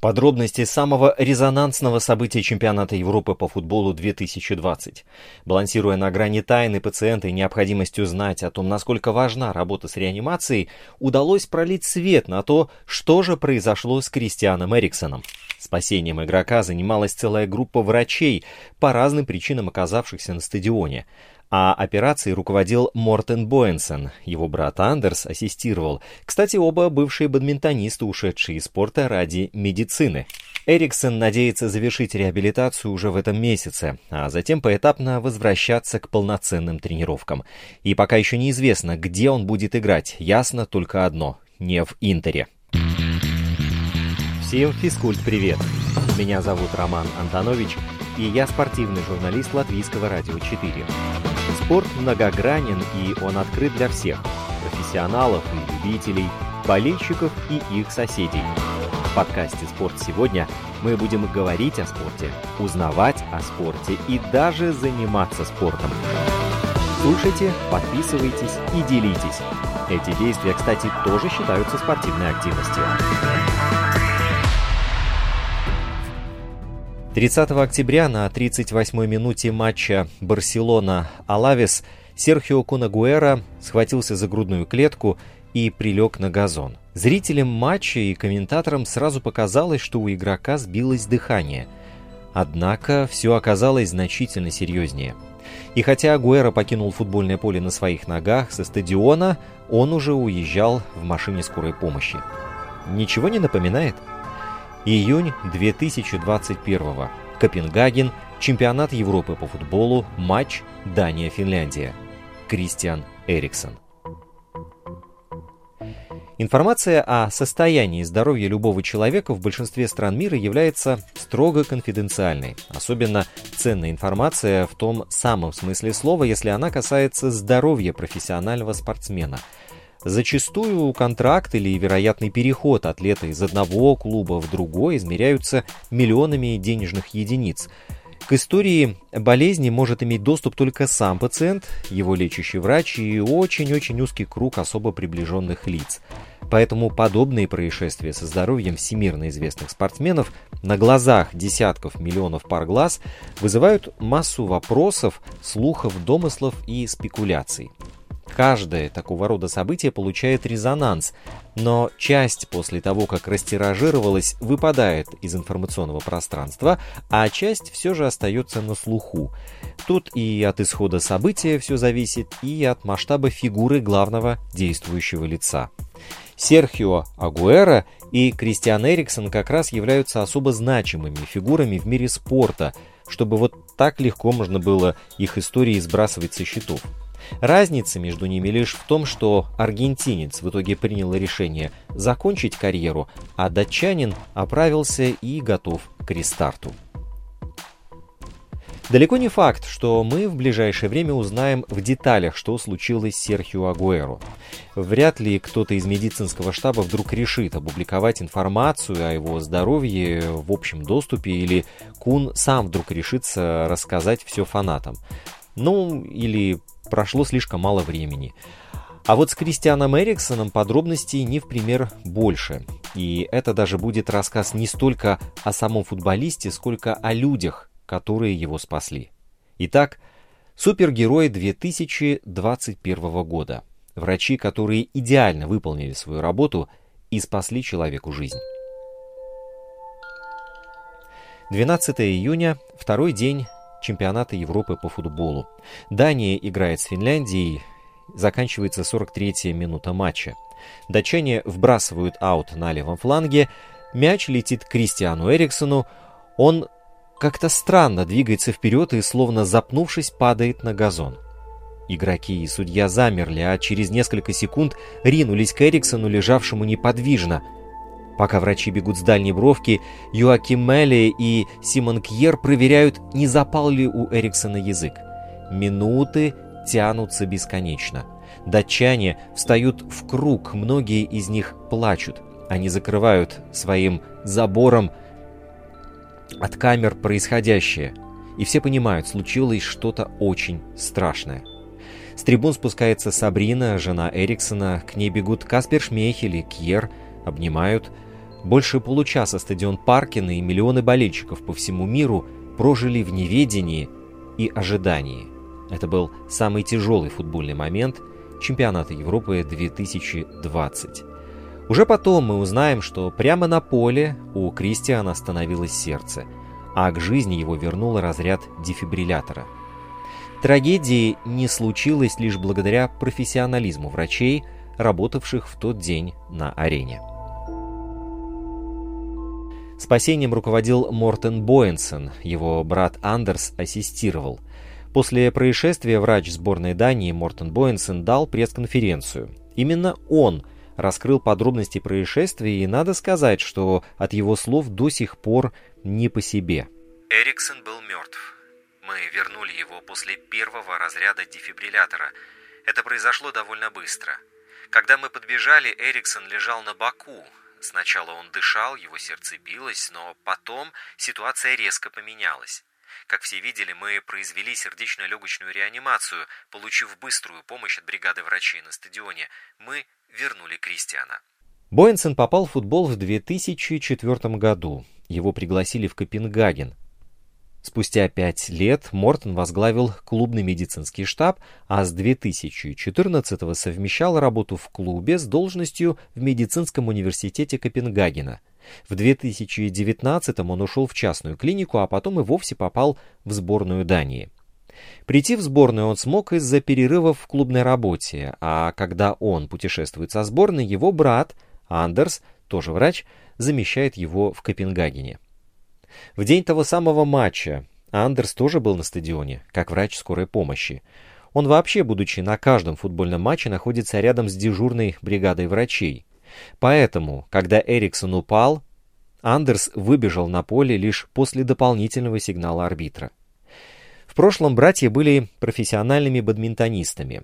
Подробности самого резонансного события чемпионата Европы по футболу 2020. Балансируя на грани тайны пациента и необходимостью знать о том, насколько важна работа с реанимацией, удалось пролить свет на то, что же произошло с Кристианом Эриксоном. Спасением игрока занималась целая группа врачей, по разным причинам оказавшихся на стадионе а операцией руководил Мортен Боэнсон. Его брат Андерс ассистировал. Кстати, оба бывшие бадминтонисты, ушедшие из спорта ради медицины. Эриксон надеется завершить реабилитацию уже в этом месяце, а затем поэтапно возвращаться к полноценным тренировкам. И пока еще неизвестно, где он будет играть, ясно только одно – не в Интере. Всем физкульт-привет! Меня зовут Роман Антонович, и я спортивный журналист Латвийского радио 4. Спорт многогранен и он открыт для всех – профессионалов и любителей, болельщиков и их соседей. В подкасте «Спорт сегодня» мы будем говорить о спорте, узнавать о спорте и даже заниматься спортом. Слушайте, подписывайтесь и делитесь. Эти действия, кстати, тоже считаются спортивной активностью. 30 октября на 38-й минуте матча Барселона-Алавес Серхио Кунагуэра схватился за грудную клетку и прилег на газон. Зрителям матча и комментаторам сразу показалось, что у игрока сбилось дыхание. Однако все оказалось значительно серьезнее. И хотя Агуэра покинул футбольное поле на своих ногах со стадиона, он уже уезжал в машине скорой помощи. Ничего не напоминает? Июнь 2021. Копенгаген. Чемпионат Европы по футболу. Матч Дания-Финляндия. Кристиан Эриксон. Информация о состоянии здоровья любого человека в большинстве стран мира является строго конфиденциальной. Особенно ценная информация в том самом смысле слова, если она касается здоровья профессионального спортсмена – Зачастую контракт или вероятный переход атлета из одного клуба в другой измеряются миллионами денежных единиц. К истории болезни может иметь доступ только сам пациент, его лечащий врач и очень-очень узкий круг особо приближенных лиц. Поэтому подобные происшествия со здоровьем всемирно известных спортсменов на глазах десятков миллионов пар глаз вызывают массу вопросов, слухов, домыслов и спекуляций. Каждое такого рода событие получает резонанс, но часть после того, как растиражировалась, выпадает из информационного пространства, а часть все же остается на слуху. Тут и от исхода события все зависит, и от масштаба фигуры главного действующего лица. Серхио Агуэра и Кристиан Эриксон как раз являются особо значимыми фигурами в мире спорта, чтобы вот так легко можно было их истории сбрасывать со счетов. Разница между ними лишь в том, что аргентинец в итоге принял решение закончить карьеру, а датчанин оправился и готов к рестарту. Далеко не факт, что мы в ближайшее время узнаем в деталях, что случилось с Серхио Агуэро. Вряд ли кто-то из медицинского штаба вдруг решит опубликовать информацию о его здоровье в общем доступе или Кун сам вдруг решится рассказать все фанатам. Ну, или прошло слишком мало времени. А вот с Кристианом Эриксоном подробностей не в пример больше. И это даже будет рассказ не столько о самом футболисте, сколько о людях, которые его спасли. Итак, супергерои 2021 года. Врачи, которые идеально выполнили свою работу и спасли человеку жизнь. 12 июня, второй день чемпионата Европы по футболу. Дания играет с Финляндией, заканчивается 43-я минута матча. Датчане вбрасывают аут на левом фланге, мяч летит Кристиану Эриксону, он как-то странно двигается вперед и, словно запнувшись, падает на газон. Игроки и судья замерли, а через несколько секунд ринулись к Эриксону, лежавшему неподвижно – Пока врачи бегут с дальней бровки, Юаким Мелли и Симон Кьер проверяют, не запал ли у Эриксона язык. Минуты тянутся бесконечно. Датчане встают в круг, многие из них плачут. Они закрывают своим забором от камер происходящее. И все понимают, случилось что-то очень страшное. С трибун спускается Сабрина, жена Эриксона, к ней бегут Каспер Шмейхель и Кьер, обнимают Больше получаса стадион Паркина и миллионы болельщиков по всему миру прожили в неведении и ожидании. Это был самый тяжелый футбольный момент чемпионата Европы 2020. Уже потом мы узнаем, что прямо на поле у Кристиана остановилось сердце, а к жизни его вернул разряд дефибриллятора. Трагедии не случилось лишь благодаря профессионализму врачей, работавших в тот день на арене. Спасением руководил Мортен Боенсен, его брат Андерс ассистировал. После происшествия врач сборной Дании Мортен Боенсен дал пресс-конференцию. Именно он раскрыл подробности происшествия, и надо сказать, что от его слов до сих пор не по себе. Эриксон был мертв. Мы вернули его после первого разряда дефибриллятора. Это произошло довольно быстро. Когда мы подбежали, Эриксон лежал на боку, Сначала он дышал, его сердце билось, но потом ситуация резко поменялась. Как все видели, мы произвели сердечно-легочную реанимацию, получив быструю помощь от бригады врачей на стадионе. Мы вернули Кристиана. Боинсен попал в футбол в 2004 году. Его пригласили в Копенгаген. Спустя пять лет Мортон возглавил клубный медицинский штаб, а с 2014 совмещал работу в клубе с должностью в медицинском университете Копенгагена. В 2019 он ушел в частную клинику, а потом и вовсе попал в сборную Дании. Прийти в сборную он смог из-за перерывов в клубной работе, а когда он путешествует со сборной, его брат Андерс, тоже врач, замещает его в Копенгагене. В день того самого матча Андерс тоже был на стадионе, как врач скорой помощи. Он вообще, будучи на каждом футбольном матче, находится рядом с дежурной бригадой врачей. Поэтому, когда Эриксон упал, Андерс выбежал на поле лишь после дополнительного сигнала арбитра. В прошлом братья были профессиональными бадминтонистами.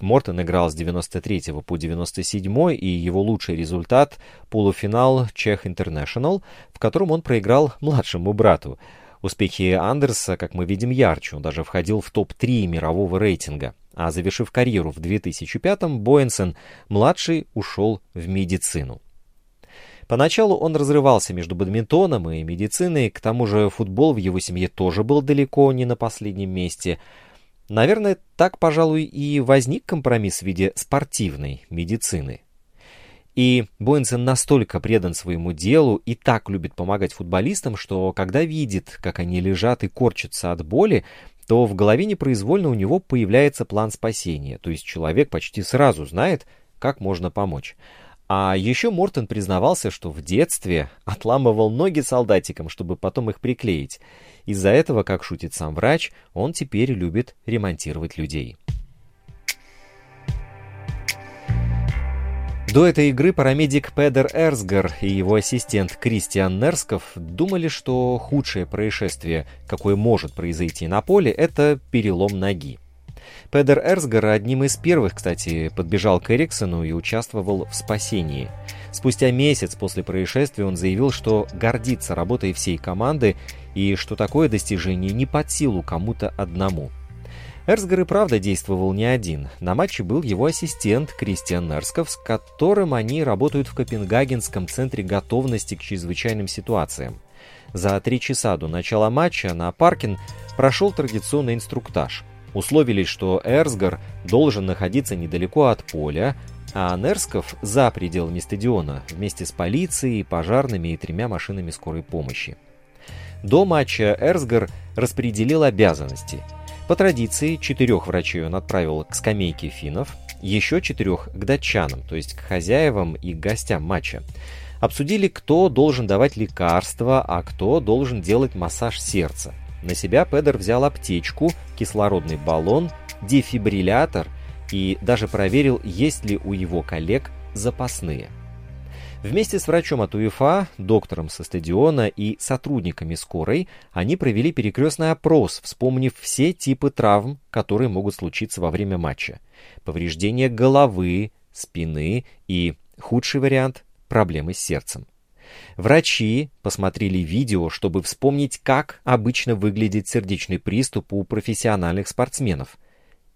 Мортон играл с 93 по 97 и его лучший результат – полуфинал Чех Интернешнл, в котором он проиграл младшему брату. Успехи Андерса, как мы видим, ярче, он даже входил в топ-3 мирового рейтинга. А завершив карьеру в 2005-м, Боэнсон, младший, ушел в медицину. Поначалу он разрывался между бадминтоном и медициной, к тому же футбол в его семье тоже был далеко не на последнем месте – Наверное, так, пожалуй, и возник компромисс в виде спортивной медицины. И Боинсен настолько предан своему делу и так любит помогать футболистам, что когда видит, как они лежат и корчатся от боли, то в голове непроизвольно у него появляется план спасения, то есть человек почти сразу знает, как можно помочь. А еще Мортон признавался, что в детстве отламывал ноги солдатикам, чтобы потом их приклеить. Из-за этого, как шутит сам врач, он теперь любит ремонтировать людей. До этой игры парамедик Педер Эрсгар и его ассистент Кристиан Нерсков думали, что худшее происшествие, какое может произойти на поле, это перелом ноги. Педер Эрсгар одним из первых, кстати, подбежал к Эриксону и участвовал в спасении. Спустя месяц после происшествия он заявил, что гордится работой всей команды и что такое достижение не под силу кому-то одному. Эрсгар и правда действовал не один. На матче был его ассистент Кристиан Нерсков, с которым они работают в Копенгагенском центре готовности к чрезвычайным ситуациям. За три часа до начала матча на Паркин прошел традиционный инструктаж. Условились, что Эрсгар должен находиться недалеко от поля, а Нерсков за пределами стадиона вместе с полицией, пожарными и тремя машинами скорой помощи. До матча Эрсгар распределил обязанности. По традиции, четырех врачей он отправил к скамейке финнов, еще четырех к датчанам, то есть к хозяевам и гостям матча. Обсудили, кто должен давать лекарства, а кто должен делать массаж сердца. На себя Педер взял аптечку, кислородный баллон, дефибриллятор и даже проверил, есть ли у его коллег запасные – Вместе с врачом от УЕФА, доктором со стадиона и сотрудниками скорой они провели перекрестный опрос, вспомнив все типы травм, которые могут случиться во время матча. Повреждения головы, спины и, худший вариант, проблемы с сердцем. Врачи посмотрели видео, чтобы вспомнить, как обычно выглядит сердечный приступ у профессиональных спортсменов.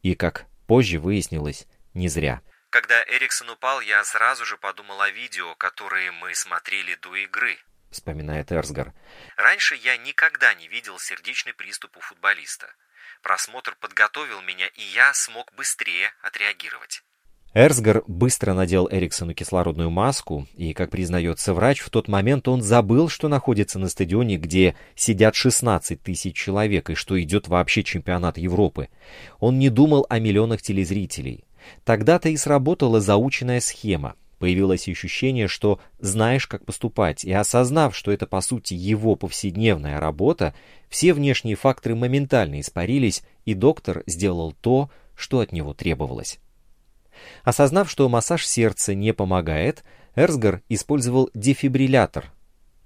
И, как позже выяснилось, не зря. Когда Эриксон упал, я сразу же подумал о видео, которые мы смотрели до игры. Вспоминает Эрсгар. Раньше я никогда не видел сердечный приступ у футболиста. Просмотр подготовил меня, и я смог быстрее отреагировать. Эрсгар быстро надел Эриксону кислородную маску, и, как признается врач, в тот момент он забыл, что находится на стадионе, где сидят 16 тысяч человек, и что идет вообще чемпионат Европы. Он не думал о миллионах телезрителей. Тогда-то и сработала заученная схема. Появилось ощущение, что знаешь, как поступать, и осознав, что это по сути его повседневная работа, все внешние факторы моментально испарились, и доктор сделал то, что от него требовалось. Осознав, что массаж сердца не помогает, Эрсгар использовал дефибриллятор.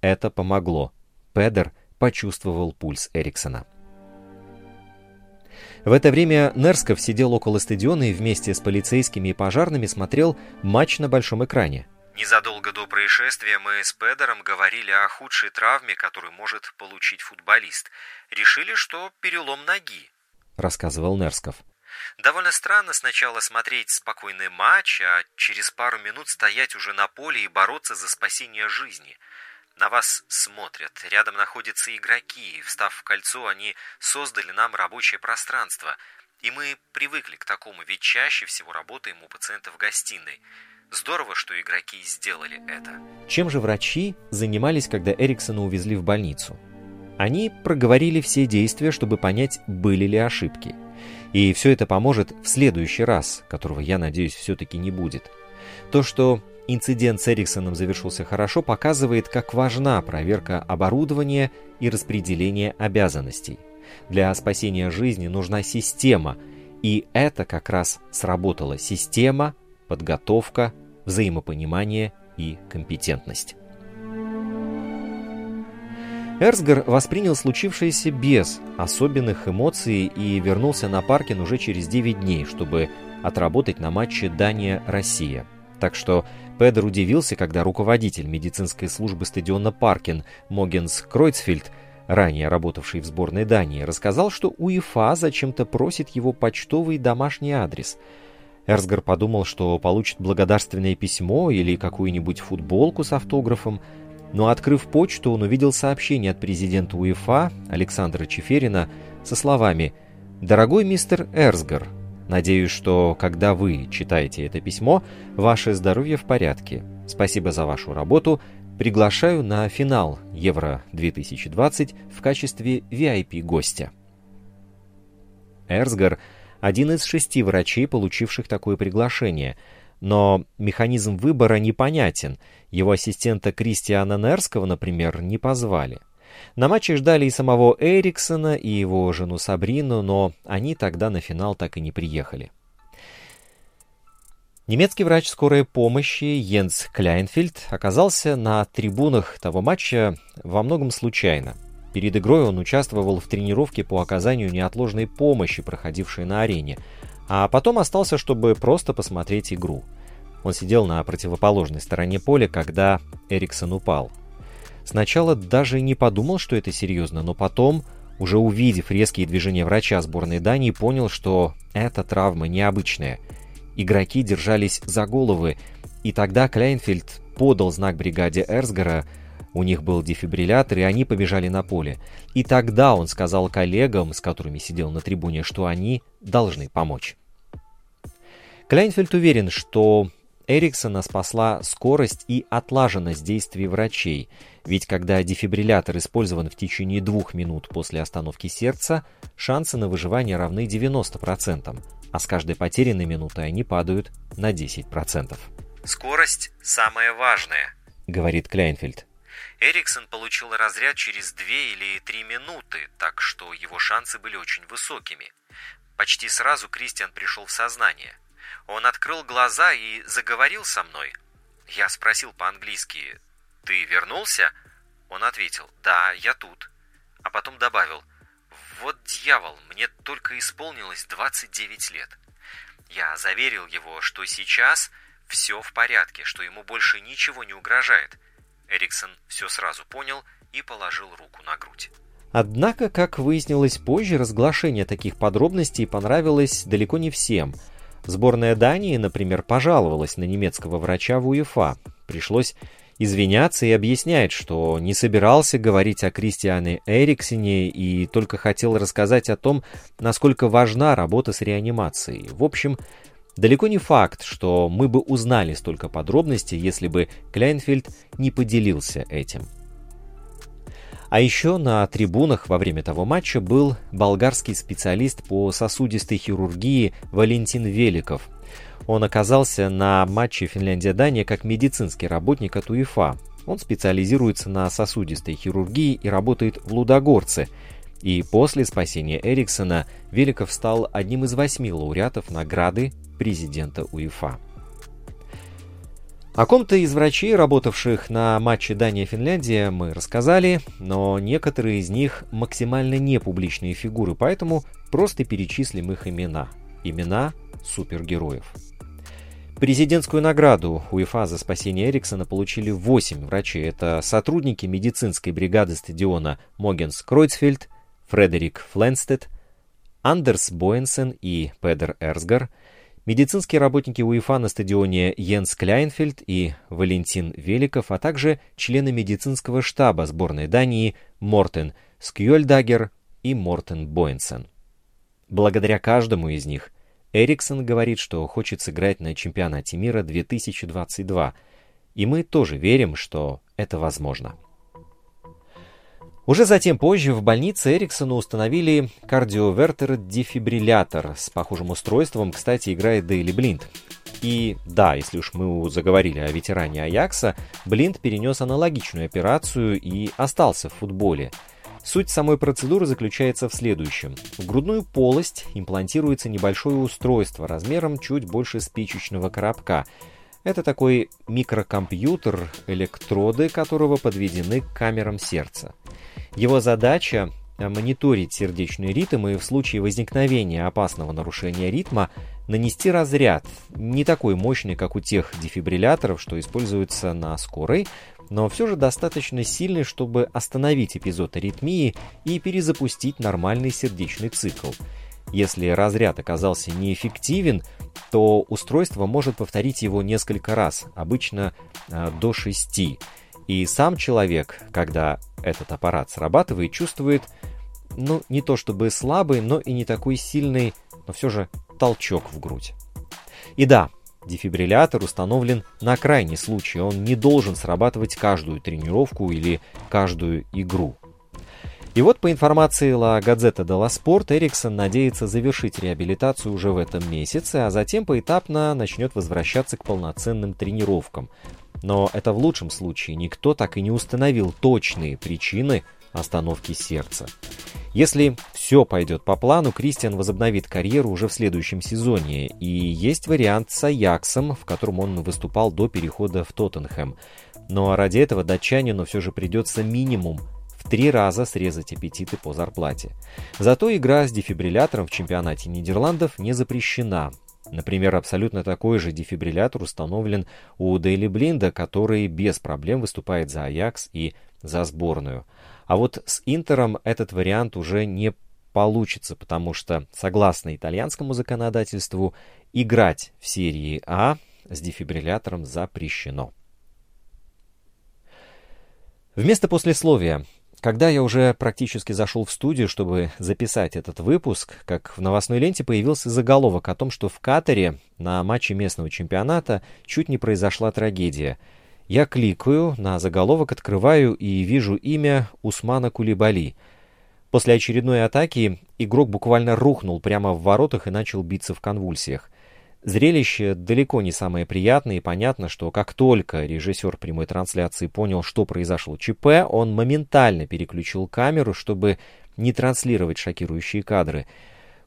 Это помогло. Педер почувствовал пульс Эриксона. В это время Нерсков сидел около стадиона и вместе с полицейскими и пожарными смотрел матч на большом экране. Незадолго до происшествия мы с Педером говорили о худшей травме, которую может получить футболист. Решили, что перелом ноги, рассказывал Нерсков. Довольно странно сначала смотреть спокойный матч, а через пару минут стоять уже на поле и бороться за спасение жизни. На вас смотрят, рядом находятся игроки, и, встав в кольцо, они создали нам рабочее пространство. И мы привыкли к такому, ведь чаще всего работаем у пациента в гостиной. Здорово, что игроки сделали это. Чем же врачи занимались, когда Эриксона увезли в больницу? Они проговорили все действия, чтобы понять, были ли ошибки – и все это поможет в следующий раз, которого, я надеюсь, все-таки не будет. То, что инцидент с Эриксоном завершился хорошо, показывает, как важна проверка оборудования и распределение обязанностей. Для спасения жизни нужна система, и это как раз сработала система, подготовка, взаимопонимание и компетентность. Эрсгар воспринял случившееся без особенных эмоций и вернулся на Паркин уже через 9 дней, чтобы отработать на матче Дания-Россия. Так что Педер удивился, когда руководитель медицинской службы стадиона Паркин Могенс Кройцфельд, ранее работавший в сборной Дании, рассказал, что УЕФА зачем-то просит его почтовый домашний адрес. Эрсгар подумал, что получит благодарственное письмо или какую-нибудь футболку с автографом, но открыв почту, он увидел сообщение от президента УЕФА Александра Чеферина со словами «Дорогой мистер Эрсгар, надеюсь, что когда вы читаете это письмо, ваше здоровье в порядке. Спасибо за вашу работу. Приглашаю на финал Евро-2020 в качестве VIP-гостя». Эрсгар – один из шести врачей, получивших такое приглашение – но механизм выбора непонятен. Его ассистента Кристиана Нерского, например, не позвали. На матче ждали и самого Эриксона, и его жену Сабрину, но они тогда на финал так и не приехали. Немецкий врач скорой помощи Йенс Кляйнфельд оказался на трибунах того матча во многом случайно. Перед игрой он участвовал в тренировке по оказанию неотложной помощи, проходившей на арене – а потом остался, чтобы просто посмотреть игру. Он сидел на противоположной стороне поля, когда Эриксон упал. Сначала даже не подумал, что это серьезно, но потом, уже увидев резкие движения врача сборной Дании, понял, что эта травма необычная. Игроки держались за головы, и тогда Кляйнфельд подал знак бригаде Эрсгара, у них был дефибриллятор, и они побежали на поле. И тогда он сказал коллегам, с которыми сидел на трибуне, что они должны помочь. Кляйнфельд уверен, что Эриксона спасла скорость и отлаженность действий врачей, ведь когда дефибриллятор использован в течение двух минут после остановки сердца, шансы на выживание равны 90%, а с каждой потерянной минутой они падают на 10%. «Скорость – самое важное», — говорит Кляйнфельд. Эриксон получил разряд через 2 или 3 минуты, так что его шансы были очень высокими. Почти сразу Кристиан пришел в сознание – он открыл глаза и заговорил со мной. Я спросил по-английски «Ты вернулся?» Он ответил «Да, я тут». А потом добавил «Вот дьявол, мне только исполнилось 29 лет». Я заверил его, что сейчас все в порядке, что ему больше ничего не угрожает. Эриксон все сразу понял и положил руку на грудь. Однако, как выяснилось позже, разглашение таких подробностей понравилось далеко не всем – Сборная Дании, например, пожаловалась на немецкого врача в УЕФА. Пришлось извиняться и объяснять, что не собирался говорить о Кристиане Эриксене и только хотел рассказать о том, насколько важна работа с реанимацией. В общем, далеко не факт, что мы бы узнали столько подробностей, если бы Кляйнфельд не поделился этим. А еще на трибунах во время того матча был болгарский специалист по сосудистой хирургии Валентин Великов – он оказался на матче Финляндия-Дания как медицинский работник от УЕФА. Он специализируется на сосудистой хирургии и работает в Лудогорце. И после спасения Эриксона Великов стал одним из восьми лауреатов награды президента УЕФА. О ком-то из врачей, работавших на матче Дания-Финляндия, мы рассказали, но некоторые из них максимально непубличные фигуры, поэтому просто перечислим их имена. Имена супергероев. Президентскую награду УЕФА за спасение Эриксона получили 8 врачей. Это сотрудники медицинской бригады стадиона Могенс Кройцфельд, Фредерик Фленстед, Андерс Боенсен и Педер Эрсгар, медицинские работники УЕФА на стадионе Йенс Кляйнфельд и Валентин Великов, а также члены медицинского штаба сборной Дании Мортен Скьольдагер и Мортен Боенсен. Благодаря каждому из них – Эриксон говорит, что хочет сыграть на чемпионате мира 2022, и мы тоже верим, что это возможно. Уже затем позже в больнице Эриксону установили кардиовертер-дефибриллятор. С похожим устройством, кстати, играет Дейли Блинд. И да, если уж мы заговорили о ветеране Аякса, Блинд перенес аналогичную операцию и остался в футболе – Суть самой процедуры заключается в следующем. В грудную полость имплантируется небольшое устройство размером чуть больше спичечного коробка. Это такой микрокомпьютер, электроды которого подведены к камерам сердца. Его задача мониторить сердечный ритм и в случае возникновения опасного нарушения ритма нанести разряд, не такой мощный, как у тех дефибрилляторов, что используются на скорой, но все же достаточно сильный, чтобы остановить эпизод аритмии и перезапустить нормальный сердечный цикл. Если разряд оказался неэффективен, то устройство может повторить его несколько раз, обычно э, до 6. И сам человек, когда этот аппарат срабатывает, чувствует, ну, не то чтобы слабый, но и не такой сильный, но все же толчок в грудь. И да, Дефибриллятор установлен на крайний случай, он не должен срабатывать каждую тренировку или каждую игру. И вот по информации La Gazzetta dello Sport, Эриксон надеется завершить реабилитацию уже в этом месяце, а затем поэтапно начнет возвращаться к полноценным тренировкам. Но это в лучшем случае никто так и не установил точные причины остановки сердца. Если все пойдет по плану, Кристиан возобновит карьеру уже в следующем сезоне, и есть вариант с Аяксом, в котором он выступал до перехода в Тоттенхэм. Но ради этого датчанину все же придется минимум в три раза срезать аппетиты по зарплате. Зато игра с дефибриллятором в чемпионате Нидерландов не запрещена. Например, абсолютно такой же дефибриллятор установлен у Дейли Блинда, который без проблем выступает за Аякс и за сборную. А вот с Интером этот вариант уже не получится, потому что, согласно итальянскому законодательству, играть в серии А с дефибриллятором запрещено. Вместо послесловия. Когда я уже практически зашел в студию, чтобы записать этот выпуск, как в новостной ленте появился заголовок о том, что в Катаре на матче местного чемпионата чуть не произошла трагедия – я кликаю на заголовок, открываю и вижу имя Усмана Кулибали. После очередной атаки игрок буквально рухнул прямо в воротах и начал биться в конвульсиях. Зрелище далеко не самое приятное, и понятно, что как только режиссер прямой трансляции понял, что произошло ЧП, он моментально переключил камеру, чтобы не транслировать шокирующие кадры.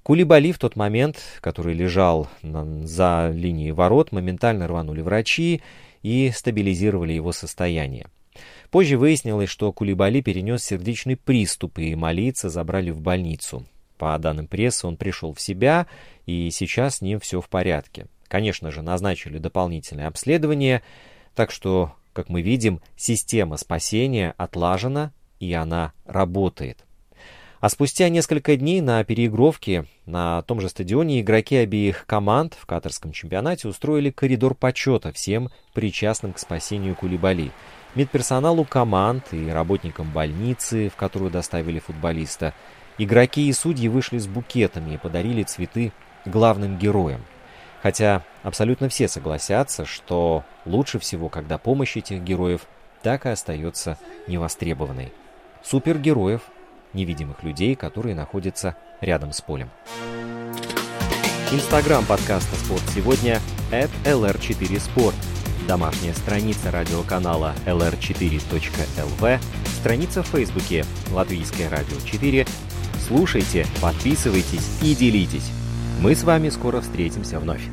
Кулибали в тот момент, который лежал на, за линией ворот, моментально рванули врачи, и стабилизировали его состояние. Позже выяснилось, что Кулибали перенес сердечный приступ и молиться забрали в больницу. По данным прессы, он пришел в себя, и сейчас с ним все в порядке. Конечно же, назначили дополнительное обследование, так что, как мы видим, система спасения отлажена, и она работает. А спустя несколько дней на переигровке на том же стадионе игроки обеих команд в катарском чемпионате устроили коридор почета всем причастным к спасению Кулибали. Медперсоналу команд и работникам больницы, в которую доставили футболиста. Игроки и судьи вышли с букетами и подарили цветы главным героям. Хотя абсолютно все согласятся, что лучше всего, когда помощь этих героев так и остается невостребованной. Супергероев невидимых людей, которые находятся рядом с полем. Инстаграм подкаста «Спорт сегодня» at lr4sport. Домашняя страница радиоканала lr4.lv, страница в Фейсбуке «Латвийское радио 4». Слушайте, подписывайтесь и делитесь. Мы с вами скоро встретимся вновь.